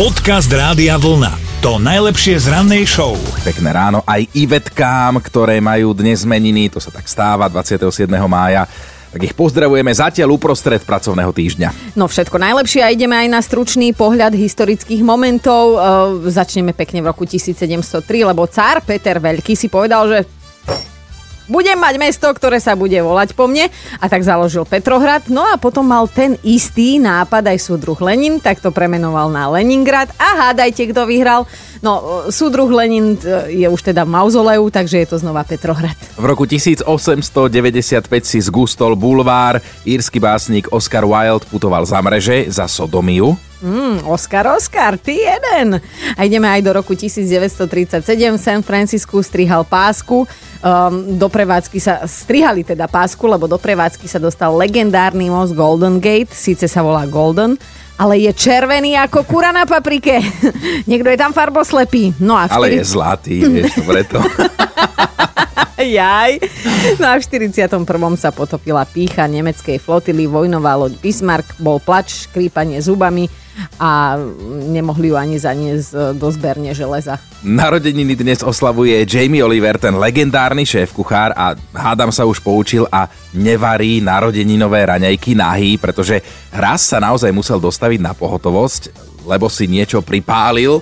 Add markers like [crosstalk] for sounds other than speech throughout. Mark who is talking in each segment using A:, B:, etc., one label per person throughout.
A: Podcast Rádia Vlna. To najlepšie z rannej show.
B: Pekné ráno aj Ivetkám, ktoré majú dnes meniny, to sa tak stáva 27. mája. Tak ich pozdravujeme zatiaľ uprostred pracovného týždňa.
C: No všetko najlepšie a ideme aj na stručný pohľad historických momentov. E, začneme pekne v roku 1703, lebo cár Peter Veľký si povedal, že budem mať mesto, ktoré sa bude volať po mne a tak založil Petrohrad. No a potom mal ten istý nápad aj súdruh Lenin, tak to premenoval na Leningrad a hádajte, kto vyhral. No, súdruh Lenin e, je už teda v mauzoleu, takže je to znova Petrohrad.
B: V roku 1895 si zgustol bulvár. Írsky básnik Oscar Wilde putoval za mreže za sodomiu.
C: Mm, Oscar, Oscar, ty jeden. A ideme aj do roku 1937. San Francisco strihal pásku. Um, do prevádzky sa strihali teda pásku, lebo do prevádzky sa dostal legendárny most Golden Gate. Síce sa volá Golden, ale je červený ako kura na paprike. [laughs] Niekto je tam farboslepý. No a
B: Ale je zlatý, vieš, preto. [laughs]
C: Jaj. No a v 41. sa potopila pícha nemeckej flotily, vojnová loď Bismarck, bol plač, škrípanie zubami a nemohli ju ani zaniesť do zberne železa.
B: Narodeniny dnes oslavuje Jamie Oliver, ten legendárny šéf kuchár a hádam sa už poučil a nevarí narodeninové raňajky nahý, pretože raz sa naozaj musel dostaviť na pohotovosť, lebo si niečo pripálil.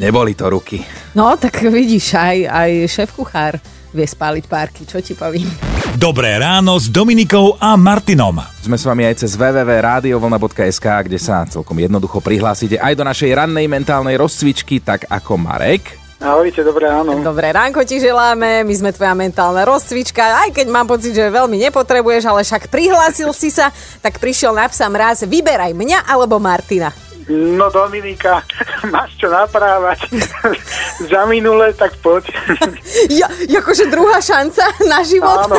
B: Neboli to ruky.
C: No, tak vidíš, aj, aj šéf kuchár vie spáliť párky, čo ti poviem.
A: Dobré ráno s Dominikou a Martinom.
B: Sme s vami aj cez www.radiovlna.sk, kde sa celkom jednoducho prihlásite aj do našej rannej mentálnej rozcvičky, tak ako Marek.
D: Ahojte, dobré ráno.
C: Dobré ránko ti želáme, my sme tvoja mentálna rozcvička, aj keď mám pocit, že veľmi nepotrebuješ, ale však prihlásil si sa, tak prišiel na psa mraz, vyberaj mňa alebo Martina.
D: No Dominika, [laughs] máš čo naprávať [laughs] za minule, tak poď. [laughs]
C: Ja, akože druhá šanca na život?
D: Áno.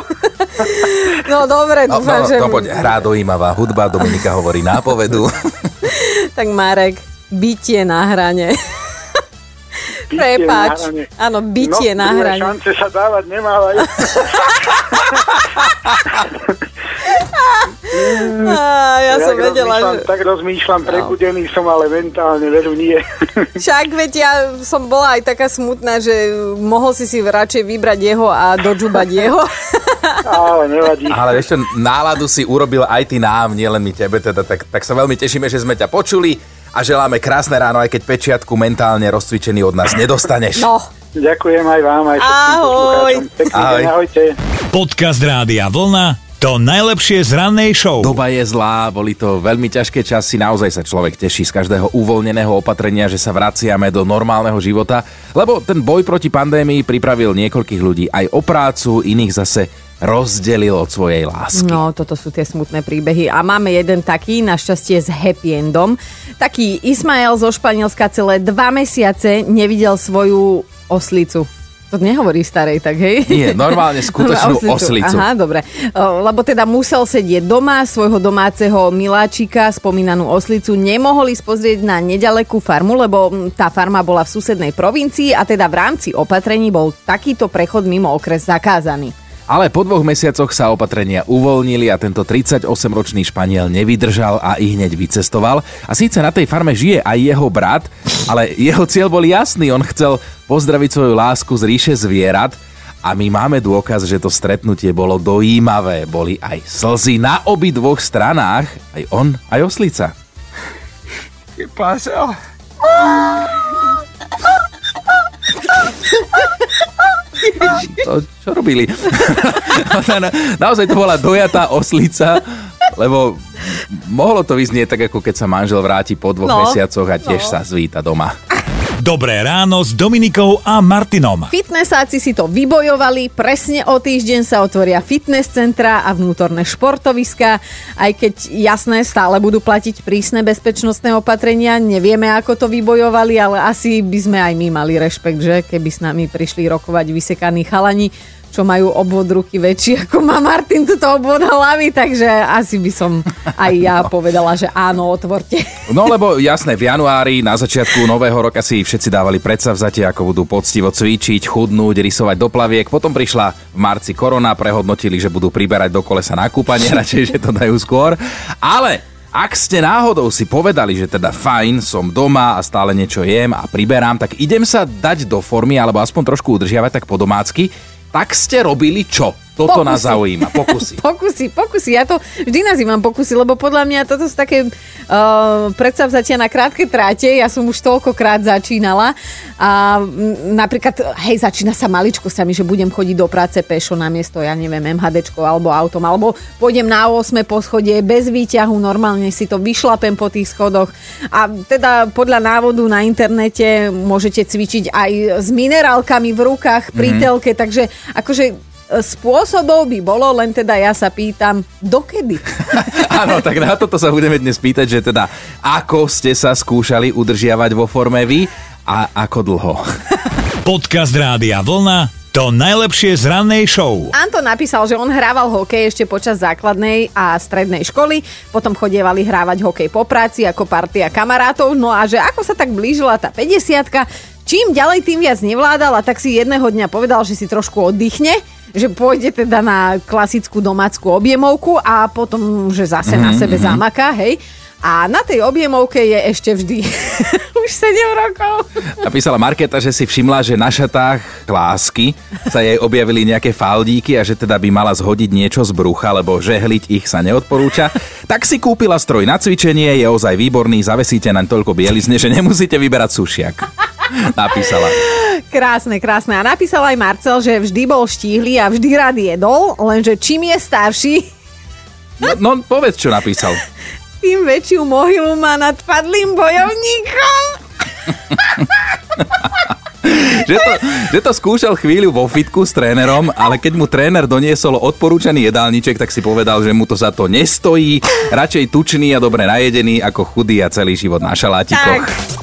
C: No dobre,
B: No,
C: dúfam,
B: no,
C: že...
B: no poď, hrá dojímavá hudba, Dominika hovorí nápovedu.
C: Tak Marek, bytie na hrane.
D: Hrane.
C: Áno, bytie
D: no,
C: na hrane.
D: šance sa dávať nemávajú.
C: Á, ja som
D: tak
C: vedela, že...
D: Tak rozmýšľam, prebudený som, ale mentálne veru nie. [laughs]
C: Však veď ja som bola aj taká smutná, že mohol si si radšej vybrať jeho a dožubať jeho. [laughs]
D: ale nevadí.
B: Ale čo, náladu si urobil aj ty nám, nielen my tebe, teda, tak, tak sa veľmi tešíme, že sme ťa počuli a želáme krásne ráno, aj keď pečiatku mentálne rozcvičený od nás nedostaneš.
C: No,
D: Ďakujem aj vám, aj všetkým
C: Ahoj.
B: Ahoj.
D: ahojte.
A: Podcast Rádia Vlna. To najlepšie z rannej show.
B: Doba je zlá, boli to veľmi ťažké časy, naozaj sa človek teší z každého uvoľneného opatrenia, že sa vraciame do normálneho života, lebo ten boj proti pandémii pripravil niekoľkých ľudí aj o prácu, iných zase rozdelil od svojej lásky.
C: no, toto sú tie smutné príbehy. A máme jeden taký, našťastie s happy endom. Taký Ismael zo Španielska celé dva mesiace nevidel svoju oslicu. To nehovorí starej, tak hej?
B: Nie, normálne [laughs] skutočnú oslicu.
C: Aha, dobre. Lebo teda musel sedieť doma, svojho domáceho miláčika, spomínanú oslicu, nemohol ísť pozrieť na nedalekú farmu, lebo tá farma bola v susednej provincii a teda v rámci opatrení bol takýto prechod mimo okres zakázaný.
B: Ale po dvoch mesiacoch sa opatrenia uvoľnili a tento 38-ročný Španiel nevydržal a i hneď vycestoval. A síce na tej farme žije aj jeho brat, ale jeho cieľ bol jasný. On chcel pozdraviť svoju lásku z ríše zvierat a my máme dôkaz, že to stretnutie bolo dojímavé. Boli aj slzy na obi dvoch stranách, aj on, aj oslica.
D: ¿Qué pasa?
B: To, čo robili? Na- [laughs] Naozaj to bola dojatá oslica, lebo mohlo to vyznieť tak, ako keď sa manžel vráti po dvoch
C: No,
B: mesiacoch a tiež
C: no.
B: sa zvíta doma. [laughs]
A: Dobré ráno s Dominikou a Martinom.
C: Fitnessáci si to vybojovali, presne o týždeň sa otvoria fitness centra a vnútorné športoviska, aj keď jasné, stále budú platiť prísne bezpečnostné opatrenia, nevieme ako to vybojovali, ale asi by sme aj my mali rešpekt, že keby s nami prišli rokovať vysekaní chalani, čo majú obvod ruky väčší [laughs] ako má Martin túto obvod hlavy, takže asi by som aj ja [laughs] povedala, že áno, otvorte.
B: No [laughs] lebo jasné, v januári na začiatku nového roka si všetci dávali predsavzatie, ako budú poctivo cvičiť, chudnúť, rysovať do plaviek. Potom prišla v marci korona, prehodnotili, že budú priberať do kolesa na kúpanie, radšej, že to dajú skôr. Ale Ak ste náhodou si povedali, že teda fajn, som doma a stále niečo jem a priberám, tak idem sa dať do formy alebo aspoň trošku udržiavať tak po domácky, tak ste robili čo? Toto
C: Pokusy.
B: nás zaujíma. Pokusy. [laughs]
C: Pokusy, pokusy. Ja to vždy nazývam pokusy, lebo podľa mňa toto sú také uh, predsavzatia na krátke tráte. Ja som už toľkokrát začínala. A m, napríklad, hej, začína sa maličko sa mi, že budem chodiť do práce pešo na miesto, ja neviem, MHDčko alebo autom, alebo pôjdem na 8 poschodie bez výťahu, normálne si to vyšlapem po tých schodoch. A teda podľa návodu na internete môžete cvičiť aj s minerálkami v rukách pri telke, takže akože spôsobov by bolo, len teda ja sa pýtam, dokedy? [laughs]
B: Áno, tak na toto sa budeme dnes pýtať, že teda ako ste sa skúšali udržiavať vo forme vy a ako dlho. [laughs]
A: Podcast Rádia Vlna to najlepšie z rannej show.
C: Anton napísal, že on hrával hokej ešte počas základnej a strednej školy, potom chodievali hrávať hokej po práci ako partia kamarátov, no a že ako sa tak blížila tá 50 čím ďalej tým viac nevládal a tak si jedného dňa povedal, že si trošku oddychne, že pôjde teda na klasickú domácku objemovku a potom, že zase mm-hmm. na sebe zamaká, hej. A na tej objemovke je ešte vždy [laughs] už 7 rokov.
B: Napísala Marketa, že si všimla, že na šatách lásky sa jej objavili nejaké faldíky a že teda by mala zhodiť niečo z brucha, lebo žehliť ich sa neodporúča. Tak si kúpila stroj na cvičenie, je ozaj výborný, zavesíte naň toľko bielizne, že nemusíte vyberať sušiak. Napísala.
C: Krásne, krásne. A napísal aj Marcel, že vždy bol štíhly a vždy rád jedol, lenže čím je starší,
B: No, no povedz, čo napísal. [laughs]
C: tým väčšiu mohylu má nad padlým bojovníkom. [laughs]
B: že, to, že to skúšal chvíľu vo fitku s trénerom, ale keď mu tréner doniesol odporúčaný jedálniček, tak si povedal, že mu to za to nestojí. Radšej tučný a dobre najedený ako chudý a celý život na šalátikoch.
C: Tak.